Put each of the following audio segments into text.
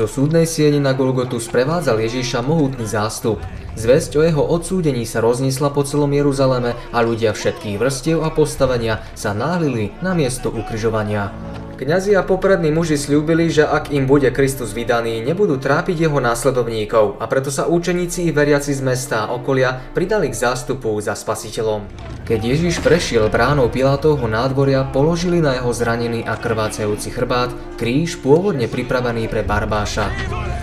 Zo súdnej siene na Golgotu sprevádzal Ježíša mohutný zástup. Zväzť o jeho odsúdení sa rozniesla po celom Jeruzaleme a ľudia všetkých vrstiev a postavenia sa náhlili na miesto ukryžovania. Kňazi a poprední muži slúbili, že ak im bude Kristus vydaný, nebudú trápiť jeho následovníkov a preto sa učeníci i veriaci z mesta a okolia pridali k zástupu za spasiteľom. Keď Ježiš prešiel bránou Pilátovho nádvoria, položili na jeho zranený a krvácajúci chrbát kríž pôvodne pripravený pre Barbáša.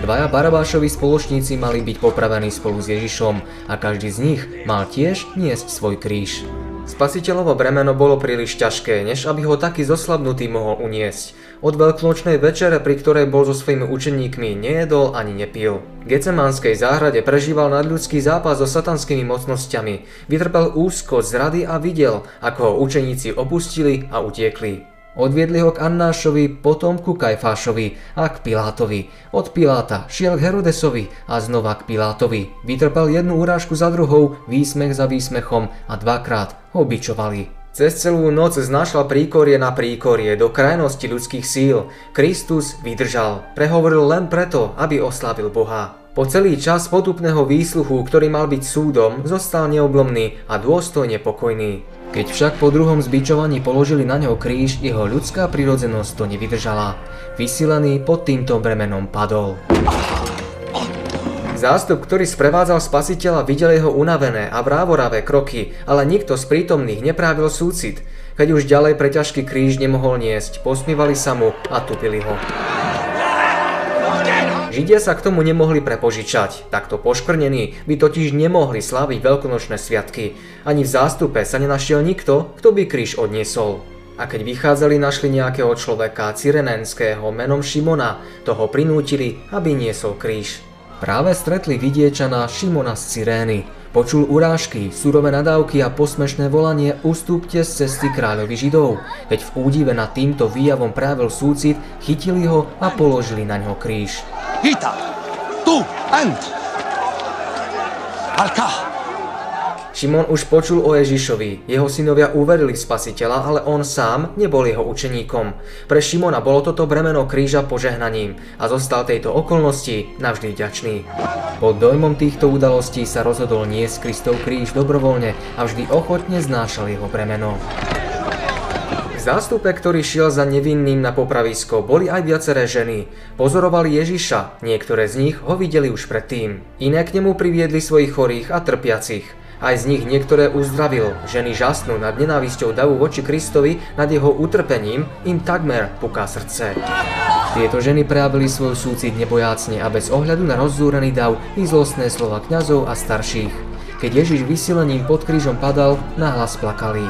Dvaja Barabášovi spoločníci mali byť popravení spolu s Ježišom a každý z nich mal tiež niesť svoj kríž. Spasiteľovo bremeno bolo príliš ťažké, než aby ho taký zoslabnutý mohol uniesť. Od veľkonočnej večere, pri ktorej bol so svojimi učeníkmi, nejedol ani nepil. V Gecemánskej záhrade prežíval nadľudský zápas so satanskými mocnosťami, vytrpel úzko z rady a videl, ako ho učeníci opustili a utiekli. Odviedli ho k Annášovi, potom ku Kajfášovi a k Pilátovi. Od Piláta šiel k Herodesovi a znova k Pilátovi. Vytrpel jednu urážku za druhou, výsmech za výsmechom a dvakrát ho bičovali. Cez celú noc znášal príkorie na príkorie do krajnosti ľudských síl. Kristus vydržal. Prehovoril len preto, aby oslávil Boha. Po celý čas potupného výsluchu, ktorý mal byť súdom, zostal neoblomný a dôstojne pokojný. Keď však po druhom zbičovaní položili na neho kríž, jeho ľudská prirodzenosť to nevydržala. Vysilený pod týmto bremenom padol. Zástup, ktorý sprevádzal spasiteľa, videl jeho unavené a vrávoravé kroky, ale nikto z prítomných neprávil súcit. Keď už ďalej pre ťažký kríž nemohol niesť, posmievali sa mu a tupili ho. Židia sa k tomu nemohli prepožičať, takto poškrnení by totiž nemohli sláviť veľkonočné sviatky. Ani v zástupe sa nenašiel nikto, kto by kríž odniesol. A keď vychádzali, našli nejakého človeka cyrenenského menom Šimona, toho prinútili, aby niesol kríž. Práve stretli vidiečana Šimona z Cyrény, Počul urážky, surové nadávky a posmešné volanie ustúpte z cesty kráľovi Židov. Keď v údive nad týmto výjavom právil súcit, chytili ho a položili na ňo kríž. Hita! Tu! Ent! Alka! Šimon už počul o Ježišovi, jeho synovia uverili v spasiteľa, ale on sám nebol jeho učeníkom. Pre Šimona bolo toto bremeno kríža požehnaním a zostal tejto okolnosti navždy vďačný. Pod dojmom týchto udalostí sa rozhodol niesť Kristov kríž dobrovoľne a vždy ochotne znášal jeho bremeno. Zástupe, ktorý šiel za nevinným na popravisko, boli aj viaceré ženy. Pozorovali Ježiša, niektoré z nich ho videli už predtým. Iné k nemu priviedli svojich chorých a trpiacich. Aj z nich niektoré uzdravil. Ženy žasnú nad nenávisťou davu voči Kristovi, nad jeho utrpením, im takmer puká srdce. Tieto ženy prejavili svoj súcit nebojácne a bez ohľadu na rozzúrený dav i zlostné slova kňazov a starších. Keď Ježiš vysilením pod krížom padal, nahlas plakali.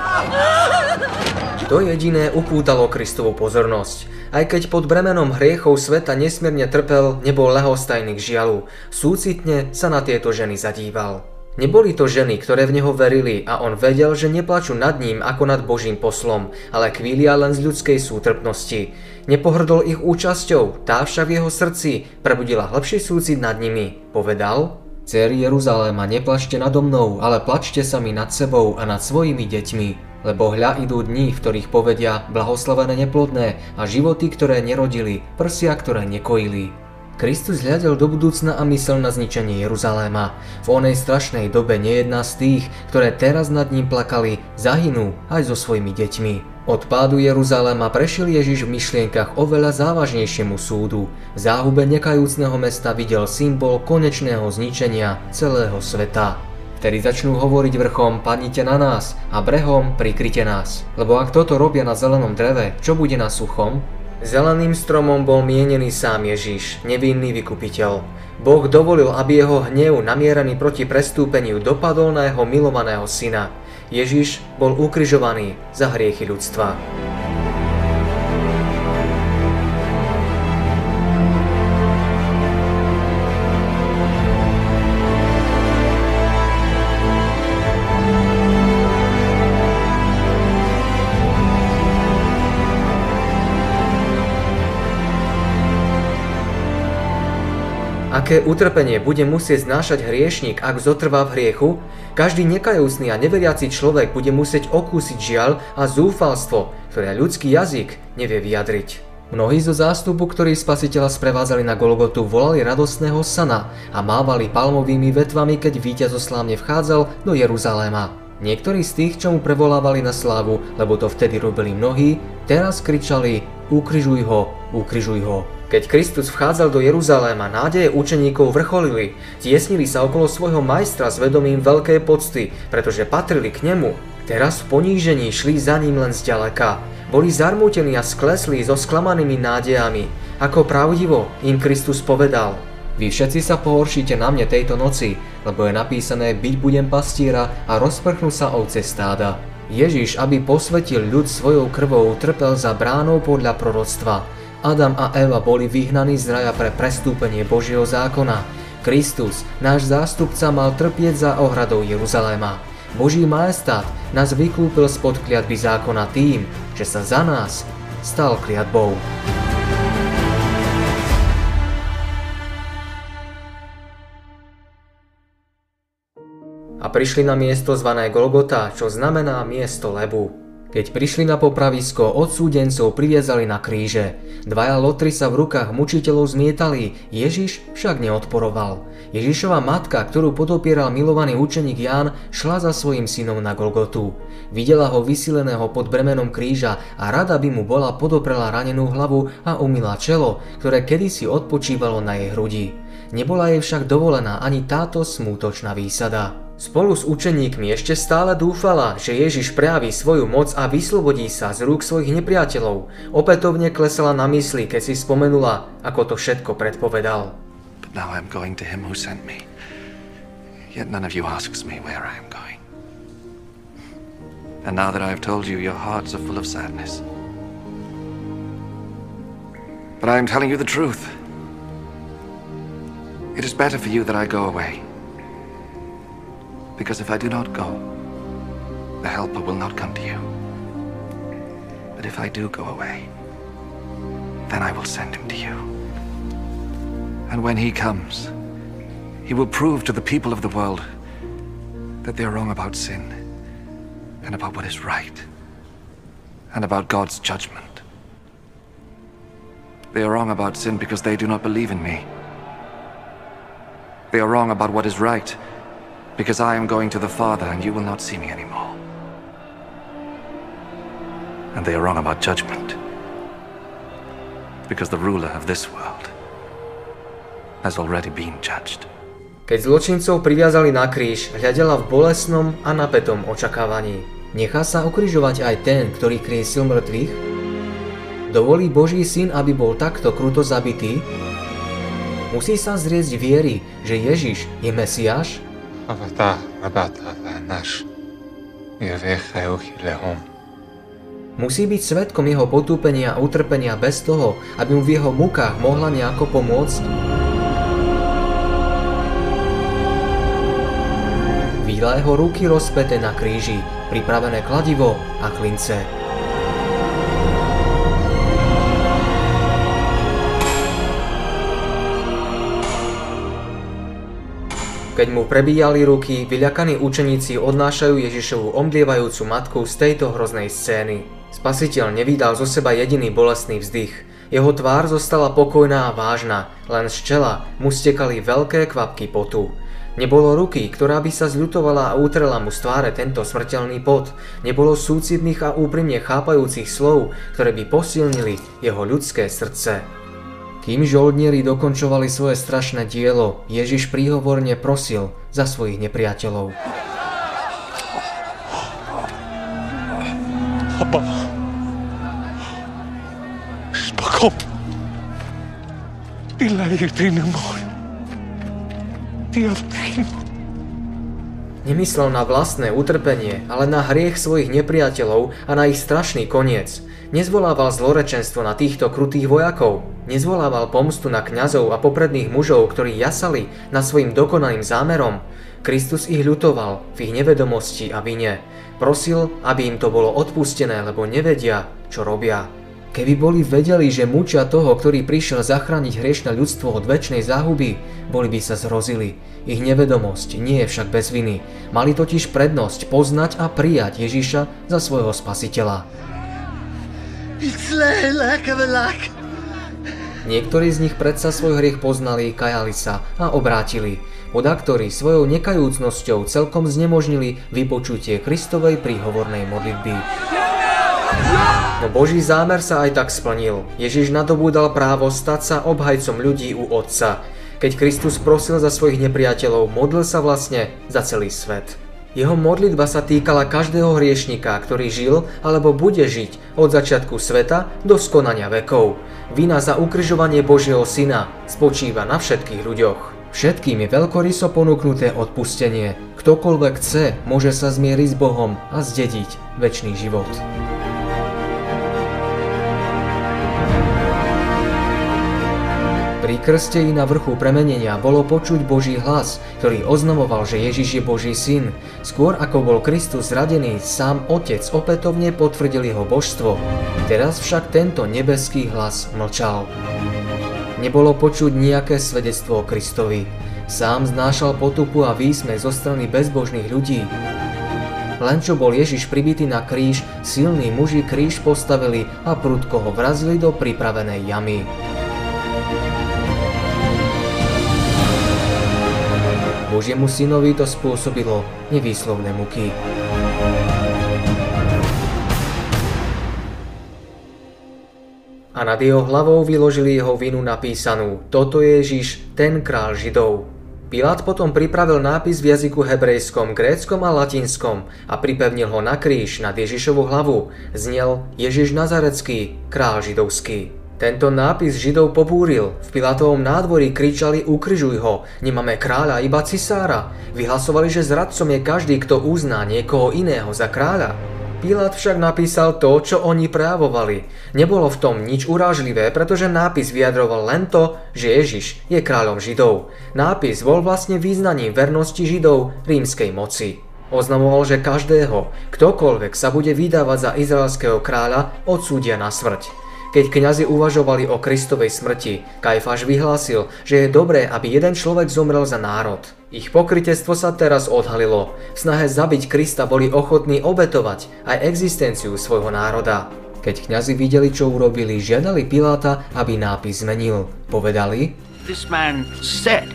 To jediné upútalo Kristovu pozornosť. Aj keď pod bremenom hriechov sveta nesmierne trpel, nebol lehostajný k žialu. Súcitne sa na tieto ženy zadíval. Neboli to ženy, ktoré v neho verili a on vedel, že neplačú nad ním ako nad Božím poslom, ale kvília len z ľudskej sútrpnosti. Nepohrdol ich účasťou, tá však v jeho srdci prebudila hlbší súcit nad nimi. Povedal, Céry Jeruzaléma, neplačte nado mnou, ale plačte sa mi nad sebou a nad svojimi deťmi. Lebo hľa idú dní, v ktorých povedia blahoslavené neplodné a životy, ktoré nerodili, prsia, ktoré nekojili. Kristus hľadel do budúcna a myslel na zničenie Jeruzaléma. V onej strašnej dobe nejedná z tých, ktoré teraz nad ním plakali, zahynú aj so svojimi deťmi. Od pádu Jeruzaléma prešiel Ježiš v myšlienkach oveľa závažnejšiemu súdu. V záhube nekajúcneho mesta videl symbol konečného zničenia celého sveta. Vtedy začnú hovoriť vrchom, padnite na nás a brehom prikryte nás. Lebo ak toto robia na zelenom dreve, čo bude na suchom? Zeleným stromom bol mienený sám Ježiš, nevinný vykupiteľ. Boh dovolil, aby jeho hnev namieraný proti prestúpeniu dopadol na jeho milovaného syna. Ježiš bol ukrižovaný za hriechy ľudstva. Aké utrpenie bude musieť znášať hriešnik, ak zotrvá v hriechu? Každý nekajúcný a neveriaci človek bude musieť okúsiť žiaľ a zúfalstvo, ktoré ľudský jazyk nevie vyjadriť. Mnohí zo zástupu, ktorí spasiteľa sprevádzali na Golgotu, volali radostného sana a mávali palmovými vetvami, keď víťazoslávne vchádzal do Jeruzaléma. Niektorí z tých, čo mu prevolávali na slávu, lebo to vtedy robili mnohí, teraz kričali Ukrižuj ho, ukrižuj ho. Keď Kristus vchádzal do Jeruzaléma, nádeje učeníkov vrcholili, tiesnili sa okolo svojho majstra s vedomím veľkej pocty, pretože patrili k nemu. Teraz v ponížení šli za ním len zďaleka. Boli zarmútení a sklesli so sklamanými nádejami. Ako pravdivo im Kristus povedal. Vy všetci sa pohoršíte na mne tejto noci, lebo je napísané byť budem pastiera a rozprchnú sa ovce stáda. Ježiš, aby posvetil ľud svojou krvou, trpel za bránou podľa proroctva. Adam a Eva boli vyhnaní z raja pre prestúpenie Božieho zákona. Kristus, náš zástupca, mal trpieť za ohradou Jeruzaléma. Boží majestát nás vyklúpil spod kliatby zákona tým, že sa za nás stal kliatbou. a prišli na miesto zvané Golgota, čo znamená miesto lebu. Keď prišli na popravisko, odsúdencov priviazali na kríže. Dvaja lotry sa v rukách mučiteľov zmietali, Ježiš však neodporoval. Ježišova matka, ktorú podopieral milovaný učeník Ján, šla za svojim synom na Golgotu. Videla ho vysileného pod bremenom kríža a rada by mu bola podoprela ranenú hlavu a umila čelo, ktoré kedysi odpočívalo na jej hrudi. Nebola jej však dovolená ani táto smútočná výsada. Spolu s učeníkmi ešte stále dúfala, že Ježiš prejaví svoju moc a vyslobodí sa z rúk svojich nepriateľov. Opätovne klesala na mysli, keď si spomenula, ako to všetko predpovedal. But I am telling you the truth. It is better for you that I go away. Because if I do not go, the Helper will not come to you. But if I do go away, then I will send him to you. And when he comes, he will prove to the people of the world that they are wrong about sin and about what is right and about God's judgment. They are wrong about sin because they do not believe in me. They are wrong about what is right because I am going to the Father and you will not see me anymore. And they are wrong about judgment because the ruler of this world has already been judged. Keď zločincov priviazali na kríž, hľadela v bolesnom a napätom očakávaní. Nechá sa ukrižovať aj ten, ktorý kriesil mŕtvych? Dovolí Boží syn, aby bol takto kruto zabitý? Musí sa zrieť viery, že Ježiš je Mesiáš? Musí byť svetkom jeho potúpenia a utrpenia bez toho, aby mu v jeho mukách mohla nejako pomôcť? Videla jeho ruky rozpeté na kríži, pripravené kladivo a klince. Keď mu prebíjali ruky, vyľakaní učeníci odnášajú Ježišovu omdlievajúcu matku z tejto hroznej scény. Spasiteľ nevydal zo seba jediný bolestný vzdych. Jeho tvár zostala pokojná a vážna, len z čela mu stekali veľké kvapky potu. Nebolo ruky, ktorá by sa zľutovala a utrela mu z tváre tento smrteľný pot. Nebolo súcidných a úprimne chápajúcich slov, ktoré by posilnili jeho ľudské srdce. Kým žoldnieri dokončovali svoje strašné dielo, Ježiš príhovorne prosil za svojich nepriateľov. Papa. Spakom. Ilai môj. Ty Nemyslel na vlastné utrpenie, ale na hriech svojich nepriateľov a na ich strašný koniec. Nezvolával zlorečenstvo na týchto krutých vojakov, nezvolával pomstu na kňazov a popredných mužov, ktorí jasali na svojim dokonalým zámerom. Kristus ich ľutoval v ich nevedomosti a vine. Prosil, aby im to bolo odpustené, lebo nevedia, čo robia. Keby boli vedeli, že mučia toho, ktorý prišiel zachrániť hriešne ľudstvo od väčšnej záhuby, boli by sa zrozili. Ich nevedomosť nie je však bez viny. Mali totiž prednosť poznať a prijať Ježiša za svojho spasiteľa. Niektorí z nich predsa svoj hriech poznali, kajali sa a obrátili. Podaktori svojou nekajúcnosťou celkom znemožnili vypočutie Kristovej príhovornej modlitby. No Boží zámer sa aj tak splnil. Ježiš nadobúdal právo stať sa obhajcom ľudí u Otca. Keď Kristus prosil za svojich nepriateľov, modlil sa vlastne za celý svet. Jeho modlitba sa týkala každého hriešnika, ktorý žil alebo bude žiť od začiatku sveta do skonania vekov. Vina za ukryžovanie Božieho Syna spočíva na všetkých ľuďoch. Všetkým je veľkoryso ponúknuté odpustenie. Ktokoľvek chce, môže sa zmieriť s Bohom a zdediť väčší život. Pri krsteji na vrchu premenenia bolo počuť Boží hlas, ktorý oznamoval, že Ježiš je Boží syn. Skôr ako bol Kristus zradený, sám Otec opätovne potvrdil jeho božstvo. Teraz však tento nebeský hlas mlčal. Nebolo počuť nejaké svedectvo o Kristovi. Sám znášal potupu a výsmech zo strany bezbožných ľudí. Len čo bol Ježiš pribitý na kríž, silní muži kríž postavili a prudko ho vrazili do pripravenej jamy. Božiemu synovi to spôsobilo nevýslovné muky. A nad jeho hlavou vyložili jeho vinu napísanú Toto je Ježiš, ten král Židov. Pilát potom pripravil nápis v jazyku hebrejskom, gréckom a latinskom a pripevnil ho na kríž nad Ježišovu hlavu. Znel Ježiš Nazarecký, král židovský. Tento nápis Židov pobúril. V Pilátovom nádvorí kričali ukryžuj ho, nemáme kráľa, iba cisára. Vyhlasovali, že zradcom je každý, kto uzná niekoho iného za kráľa. Pilát však napísal to, čo oni prejavovali. Nebolo v tom nič urážlivé, pretože nápis vyjadroval len to, že Ježiš je kráľom Židov. Nápis bol vlastne význaním vernosti Židov rímskej moci. Oznamoval, že každého, ktokoľvek sa bude vydávať za izraelského kráľa, odsúdia na smrť. Keď kňazi uvažovali o Kristovej smrti, Kajfáš vyhlásil, že je dobré, aby jeden človek zomrel za národ. Ich pokrytectvo sa teraz odhalilo. V snahe zabiť Krista boli ochotní obetovať aj existenciu svojho národa. Keď kňazi videli, čo urobili, žiadali Piláta, aby nápis zmenil. Povedali, This man said,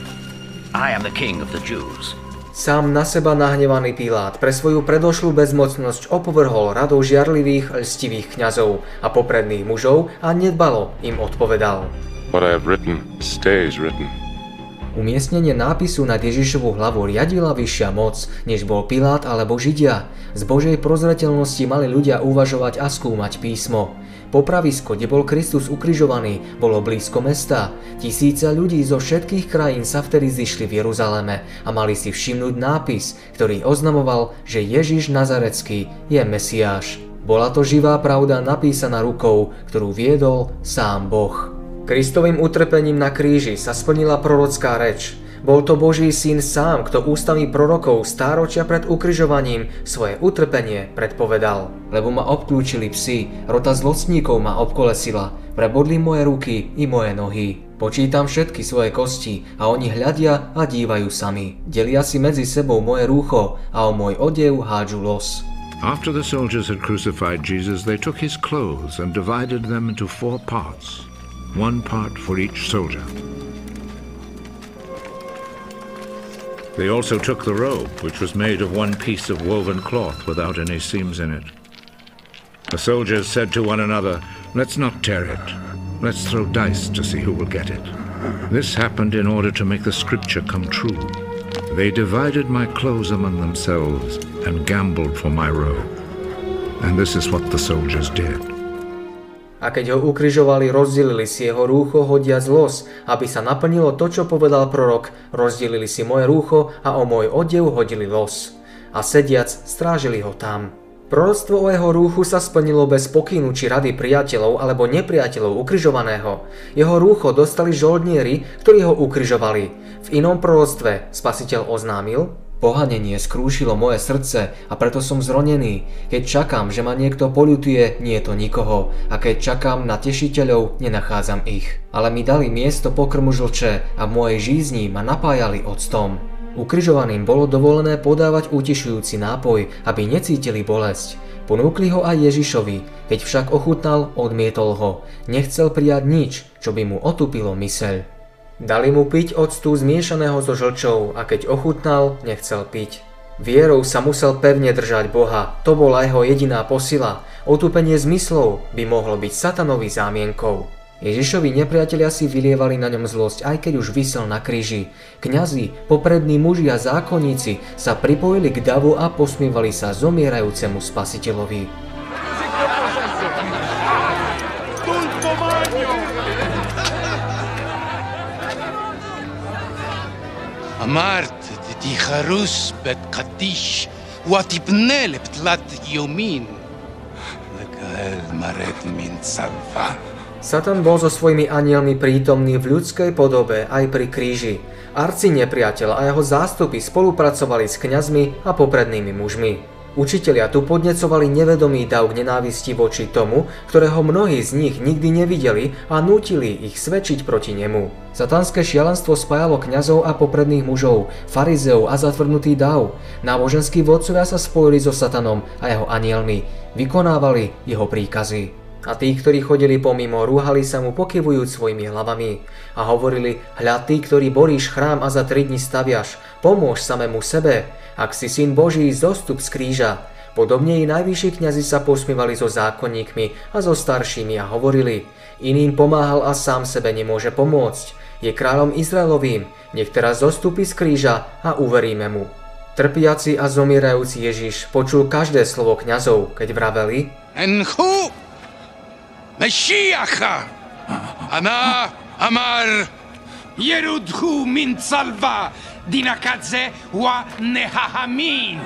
I am the king of the Jews. Sám na seba nahnevaný Pilát pre svoju predošlú bezmocnosť opovrhol radou žiarlivých, lstivých kňazov a popredných mužov a nedbalo im odpovedal. What I have written stays written. Umiestnenie nápisu nad Ježišovu hlavu riadila vyššia moc, než bol Pilát alebo Židia. Z Božej prozreteľnosti mali ľudia uvažovať a skúmať písmo. Popravisko, kde bol Kristus ukrižovaný, bolo blízko mesta. Tisíce ľudí zo všetkých krajín sa vtedy zišli v Jeruzaleme a mali si všimnúť nápis, ktorý oznamoval, že Ježiš Nazarecký je Mesiáš. Bola to živá pravda napísaná rukou, ktorú viedol sám Boh. Kristovým utrpením na kríži sa splnila prorocká reč. Bol to Boží syn sám, kto ústami prorokov stáročia pred ukryžovaním svoje utrpenie predpovedal. Lebo ma obklúčili psi, rota zlostníkov ma obkolesila, prebodli moje ruky i moje nohy. Počítam všetky svoje kosti a oni hľadia a dívajú sami. Delia si medzi sebou moje rúcho a o môj odev hádžu los. After the soldiers had crucified Jesus, they took his clothes and divided them into four parts, one part for each soldier. They also took the robe, which was made of one piece of woven cloth without any seams in it. The soldiers said to one another, Let's not tear it. Let's throw dice to see who will get it. This happened in order to make the scripture come true. They divided my clothes among themselves and gambled for my robe. And this is what the soldiers did. A keď ho ukrižovali, rozdelili si jeho rúcho, hodia los, aby sa naplnilo to, čo povedal prorok, rozdelili si moje rúcho a o môj odev hodili los. A sediac, strážili ho tam. Proroctvo o jeho rúchu sa splnilo bez pokynu či rady priateľov alebo nepriateľov ukrižovaného. Jeho rúcho dostali žoldnieri, ktorí ho ukrižovali. V inom proroctve spasiteľ oznámil, Pohanenie skrúšilo moje srdce a preto som zronený. Keď čakám, že ma niekto poľutuje, nie je to nikoho. A keď čakám na tešiteľov, nenachádzam ich. Ale mi dali miesto pokrmu žlče a v mojej žízni ma napájali octom. Ukrižovaným bolo dovolené podávať utišujúci nápoj, aby necítili bolesť. Ponúkli ho aj Ježišovi, keď však ochutnal, odmietol ho. Nechcel prijať nič, čo by mu otupilo myseľ. Dali mu piť octu zmiešaného so žlčou a keď ochutnal, nechcel piť. Vierou sa musel pevne držať Boha, to bola jeho jediná posila. Otupenie zmyslov by mohlo byť satanový zámienkou. Ježišovi nepriatelia si vylievali na ňom zlosť, aj keď už vysel na kríži. Kňazi, poprední muži a zákonníci sa pripojili k davu a posmievali sa zomierajúcemu spasiteľovi. אמרת תיחרוס בית קדיש ותבנה לפתלת יומין לקהל מרד מן צבא. Satan bol so svojimi anielmi prítomný v ľudskej podobe aj pri kríži. Arci nepriateľ a jeho zástupy spolupracovali s kňazmi a poprednými mužmi. Učitelia tu podnecovali nevedomý dav k nenávisti voči tomu, ktorého mnohí z nich nikdy nevideli a nútili ich svedčiť proti nemu. Satanské šialenstvo spájalo kňazov a popredných mužov, farizeov a zatvrdnutý dav. Náboženskí vodcovia sa spojili so satanom a jeho anielmi, vykonávali jeho príkazy. A tí, ktorí chodili pomimo, rúhali sa mu pokyvujúc svojimi hlavami a hovorili, hľa ty, ktorý boríš chrám a za tri dni staviaš, pomôž samému sebe, ak si syn Boží, zostup z kríža. Podobne i najvyšší kňazi sa posmievali so zákonníkmi a so staršími a hovorili, iným pomáhal a sám sebe nemôže pomôcť. Je kráľom Izraelovým, nech teraz zostupí z kríža a uveríme mu. Trpiaci a zomierajúci Ježiš počul každé slovo kňazov, keď vraveli, مشيخة أنا أمر يردخو من صلبة Dinakadze wa nehahamín.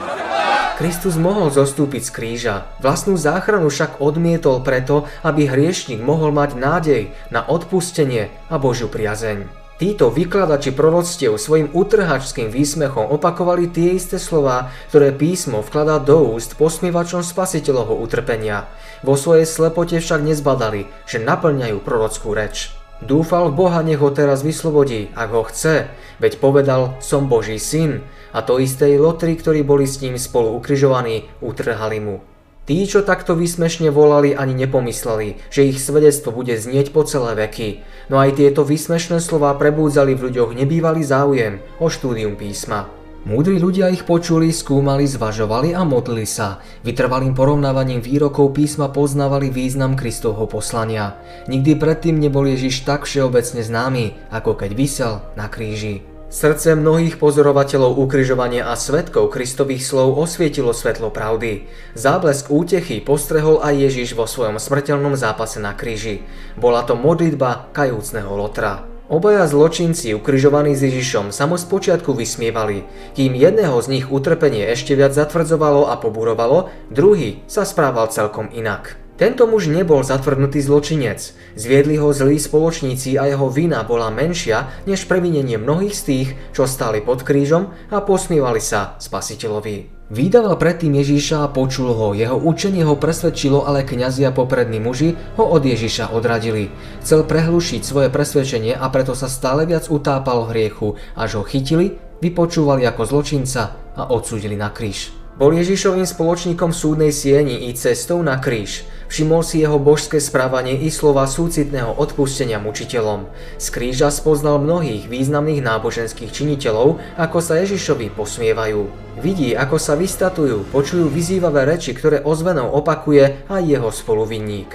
Kristus mohol zostúpiť z kríža. Vlastnú záchranu však odmietol preto, aby hriešnik mohol mať nádej na odpustenie a Božiu priazeň. Títo vykladači proroctiev svojim utrhačským výsmechom opakovali tie isté slova, ktoré písmo vkladá do úst posmievačom spasiteľovho utrpenia. Vo svojej slepote však nezbadali, že naplňajú prorockú reč. Dúfal v Boha, nech ho teraz vyslobodí, ak ho chce, veď povedal, som Boží syn. A to isté i lotri, ktorí boli s ním spolu ukrižovaní, utrhali mu. Tí, čo takto vysmešne volali, ani nepomysleli, že ich svedectvo bude znieť po celé veky. No aj tieto vysmešné slová prebúdzali v ľuďoch nebývalý záujem o štúdium písma. Múdri ľudia ich počuli, skúmali, zvažovali a modlili sa. Vytrvalým porovnávaním výrokov písma poznávali význam Kristovho poslania. Nikdy predtým nebol Ježiš tak všeobecne známy, ako keď vysel na kríži. Srdce mnohých pozorovateľov ukrižovania a svetkov Kristových slov osvietilo svetlo pravdy. Záblesk útechy postrehol aj Ježiš vo svojom smrteľnom zápase na kríži. Bola to modlitba kajúcneho Lotra. Obaja zločinci ukrižovaní s Ježišom sa mu spočiatku vysmievali, kým jedného z nich utrpenie ešte viac zatvrdzovalo a poburovalo, druhý sa správal celkom inak. Tento muž nebol zatvrdnutý zločinec. Zviedli ho zlí spoločníci a jeho vina bola menšia než previnenie mnohých z tých, čo stáli pod krížom a posmievali sa spasiteľovi. Vydával predtým Ježíša a počul ho, jeho učenie ho presvedčilo, ale kňazi a poprední muži ho od Ježíša odradili. Chcel prehlušiť svoje presvedčenie a preto sa stále viac utápal v hriechu, až ho chytili, vypočúvali ako zločinca a odsúdili na kríž. Bol Ježišovým spoločníkom súdnej sieni i cestou na kríž. Všimol si jeho božské správanie i slova súcitného odpustenia mučiteľom. Z kríža spoznal mnohých významných náboženských činiteľov, ako sa Ježišovi posmievajú. Vidí, ako sa vystatujú, počujú vyzývavé reči, ktoré ozvenou opakuje aj jeho spoluvinník.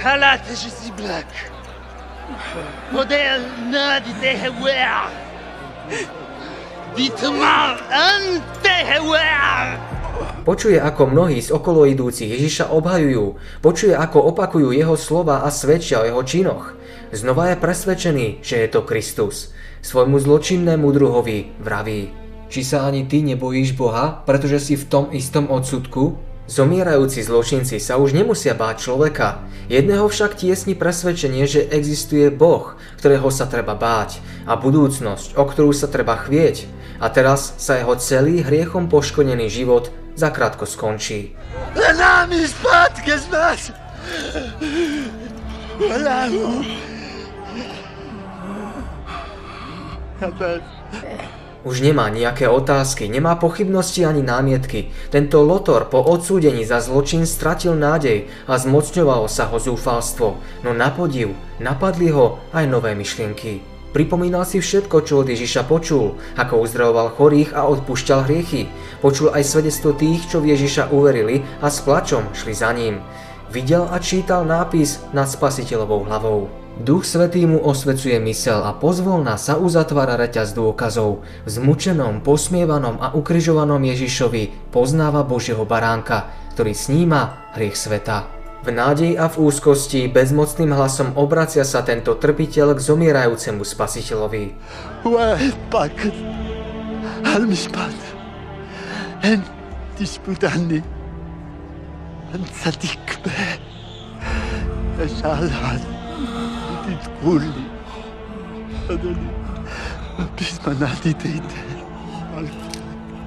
Hela. Modellerna det var. Vitmaran det. Počuje, ako mnohí z okoloidúcich Ježiša obhajujú, počuje, ako opakujú jeho slova a svedčia o jeho činoch. Znova je presvedčený, že je to Kristus. Svojmu zločinnému druhovi vraví, či sa ani ty nebojíš Boha, pretože si v tom istom odsudku? Zomierajúci zločinci sa už nemusia báť človeka. Jedného však tiesni presvedčenie, že existuje Boh, ktorého sa treba báť a budúcnosť, o ktorú sa treba chvieť. A teraz sa jeho celý hriechom poškodený život zakrátko skončí. Nami spátke z nás! Lámu! Už nemá nejaké otázky, nemá pochybnosti ani námietky. Tento Lotor po odsúdení za zločin stratil nádej a zmocňovalo sa ho zúfalstvo, no na podiv napadli ho aj nové myšlienky. Pripomínal si všetko, čo od Ježiša počul, ako uzdravoval chorých a odpúšťal hriechy. Počul aj svedectvo tých, čo v Ježiša uverili a s plačom šli za ním videl a čítal nápis nad spasiteľovou hlavou. Duch Svetý mu osvecuje mysel a pozvolna sa uzatvára reťaz dôkazov. V zmučenom, posmievanom a ukrižovanom Ježišovi poznáva Božieho baránka, ktorý sníma hriech sveta. V nádej a v úzkosti bezmocným hlasom obracia sa tento trpiteľ k zomierajúcemu spasiteľovi. Pak, صديق بيه أشعل عني تقول لي أدوني بسم نادي تيتي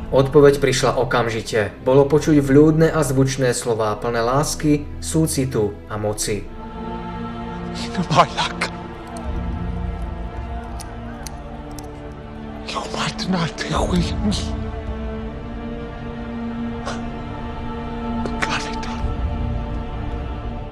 Odpoveď prišla okamžite. Bolo počuť vľúdne a zvučné slová plné lásky, súcitu a moci. Malak. يوم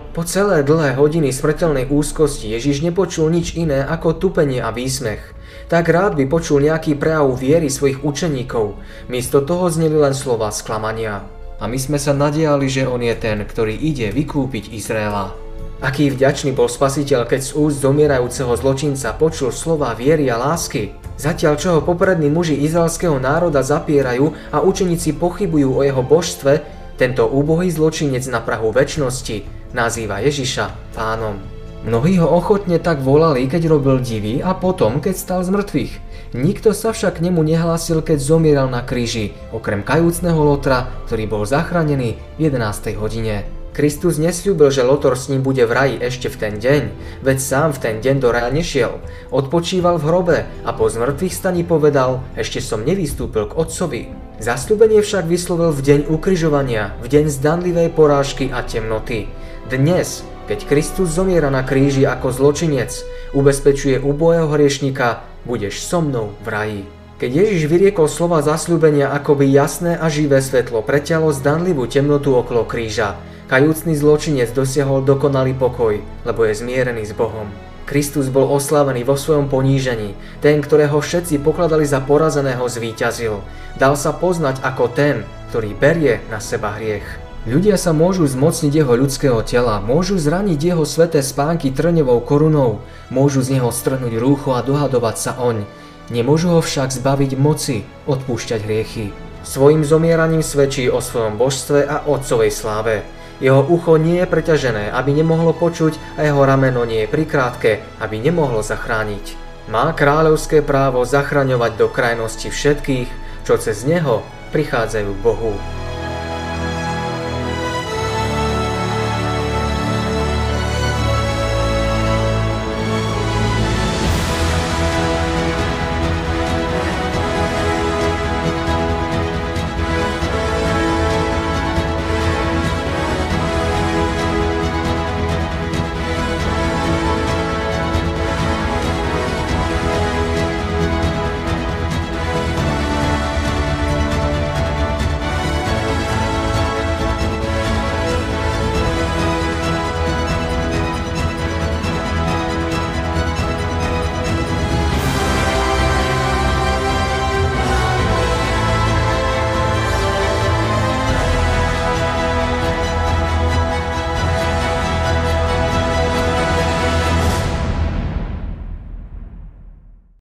Po celé dlhé hodiny smrteľnej úzkosti Ježiš nepočul nič iné ako tupenie a výsmech. Tak rád by počul nejaký prejav viery svojich učeníkov. Miesto toho zneli len slova sklamania. A my sme sa nadiali, že on je ten, ktorý ide vykúpiť Izraela. Aký vďačný bol spasiteľ, keď z úst zomierajúceho zločinca počul slova viery a lásky. Zatiaľ čo ho poprední muži izraelského národa zapierajú a učeníci pochybujú o jeho božstve, tento úbohý zločinec na prahu väčšnosti nazýva Ježiša pánom. Mnohí ho ochotne tak volali, keď robil divy a potom, keď stal z mŕtvych. Nikto sa však k nemu nehlásil, keď zomieral na kríži, okrem kajúcneho Lotra, ktorý bol zachránený v 11. hodine. Kristus nesľúbil, že Lotor s ním bude v raji ešte v ten deň, veď sám v ten deň do raja nešiel. Odpočíval v hrobe a po zmrtvých staní povedal, ešte som nevystúpil k otcovi. Zastúbenie však vyslovil v deň ukryžovania, v deň zdanlivej porážky a temnoty. Dnes, keď Kristus zomiera na kríži ako zločinec, ubezpečuje ubojeho hriešnika, budeš so mnou v raji. Keď Ježiš vyriekol slova zasľúbenia, akoby jasné a živé svetlo preťalo zdanlivú temnotu okolo kríža, Kajúcný zločinec dosiahol dokonalý pokoj, lebo je zmierený s Bohom. Kristus bol oslavený vo svojom ponížení. Ten, ktorého všetci pokladali za porazeného, zvíťazil. Dal sa poznať ako ten, ktorý berie na seba hriech. Ľudia sa môžu zmocniť jeho ľudského tela, môžu zraniť jeho sveté spánky trňovou korunou, môžu z neho strhnúť rúcho a dohadovať sa oň. Nemôžu ho však zbaviť moci odpúšťať hriechy. Svojim zomieraním svedčí o svojom božstve a otcovej sláve. Jeho ucho nie je preťažené, aby nemohlo počuť a jeho rameno nie je prikrátke, aby nemohlo zachrániť. Má kráľovské právo zachraňovať do krajnosti všetkých, čo cez neho prichádzajú k Bohu.